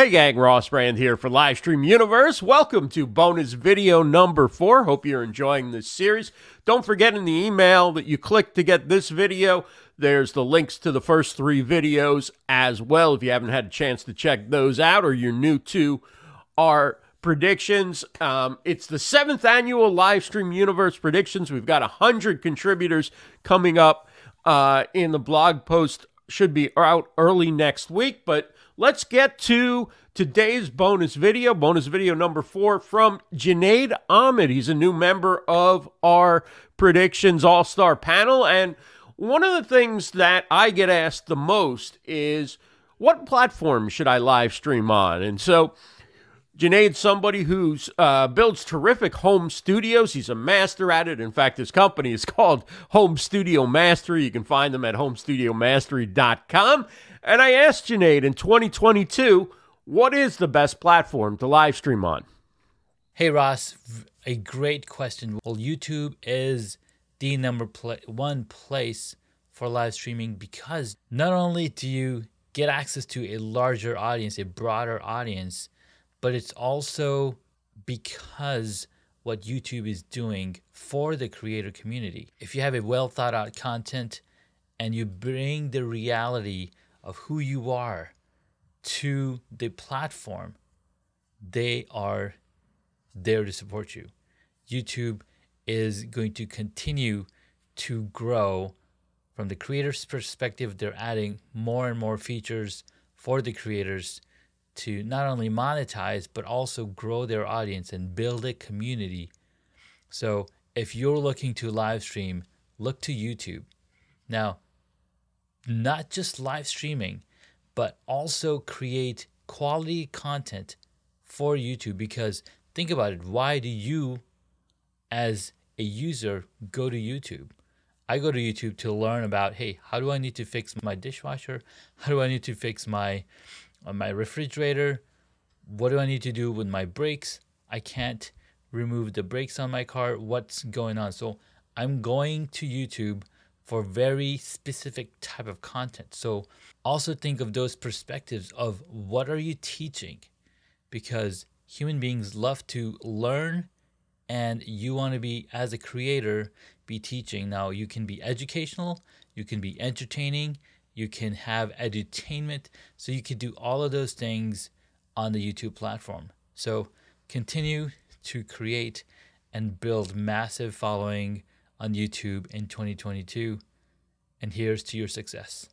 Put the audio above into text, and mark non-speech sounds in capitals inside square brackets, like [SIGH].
Hey gang, Ross Brand here for Livestream Universe. Welcome to bonus video number four. Hope you're enjoying this series. Don't forget in the email that you click to get this video, there's the links to the first three videos as well if you haven't had a chance to check those out or you're new to our predictions. Um, it's the seventh annual Livestream Universe predictions. We've got 100 contributors coming up uh, in the blog post. Should be out early next week, but let's get to today's bonus video, bonus video number four from Junaid Ahmed. He's a new member of our predictions all star panel. And one of the things that I get asked the most is what platform should I live stream on? And so, Junaid's somebody who uh, builds terrific home studios. He's a master at it. In fact, his company is [LAUGHS] called Home Studio Mastery. You can find them at homestudiomastery.com. And I asked Junaid in 2022, what is the best platform to live stream on? Hey, Ross, a great question. Well, YouTube is the number pl- one place for live streaming because not only do you get access to a larger audience, a broader audience, but it's also because what YouTube is doing for the creator community. If you have a well thought out content and you bring the reality of who you are to the platform, they are there to support you. YouTube is going to continue to grow from the creator's perspective. They're adding more and more features for the creators to not only monetize but also grow their audience and build a community. So if you're looking to live stream, look to YouTube. Now, not just live streaming, but also create quality content for YouTube because think about it. Why do you, as a user, go to YouTube? I go to YouTube to learn about hey, how do I need to fix my dishwasher? How do I need to fix my on my refrigerator. What do I need to do with my brakes? I can't remove the brakes on my car. What's going on? So I'm going to YouTube for very specific type of content. So also think of those perspectives of what are you teaching? Because human beings love to learn and you want to be as a creator be teaching. Now you can be educational, you can be entertaining, you can have edutainment. So you can do all of those things on the YouTube platform. So continue to create and build massive following on YouTube in 2022. And here's to your success.